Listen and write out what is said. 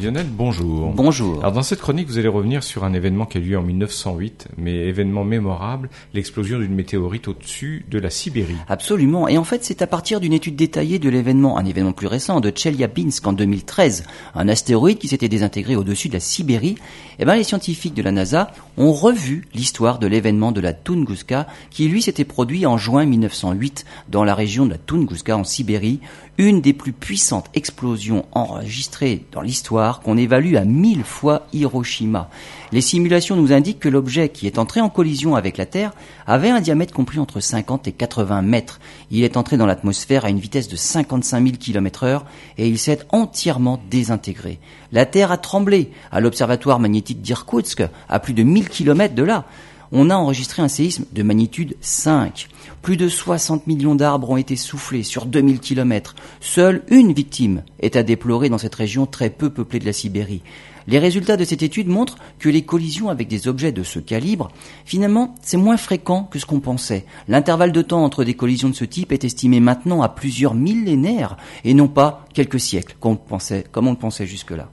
Lionel, bonjour. Bonjour. Alors dans cette chronique, vous allez revenir sur un événement qui a eu lieu en 1908, mais événement mémorable, l'explosion d'une météorite au-dessus de la Sibérie. Absolument. Et en fait, c'est à partir d'une étude détaillée de l'événement, un événement plus récent, de Chelyabinsk en 2013, un astéroïde qui s'était désintégré au-dessus de la Sibérie. Eh ben, les scientifiques de la NASA ont revu l'histoire de l'événement de la Tunguska, qui lui s'était produit en juin 1908 dans la région de la Tunguska en Sibérie, une des plus puissantes explosions enregistrées dans l'histoire qu'on évalue à mille fois Hiroshima. Les simulations nous indiquent que l'objet qui est entré en collision avec la Terre avait un diamètre compris entre 50 et 80 mètres. Il est entré dans l'atmosphère à une vitesse de 55 000 km heure et il s'est entièrement désintégré. La Terre a tremblé à l'observatoire magnétique d'Irkoutsk à plus de 1000 km de là on a enregistré un séisme de magnitude 5. Plus de 60 millions d'arbres ont été soufflés sur 2000 km. Seule une victime est à déplorer dans cette région très peu peuplée de la Sibérie. Les résultats de cette étude montrent que les collisions avec des objets de ce calibre, finalement, c'est moins fréquent que ce qu'on pensait. L'intervalle de temps entre des collisions de ce type est estimé maintenant à plusieurs millénaires et non pas quelques siècles, comme on, pensait, jusque-là.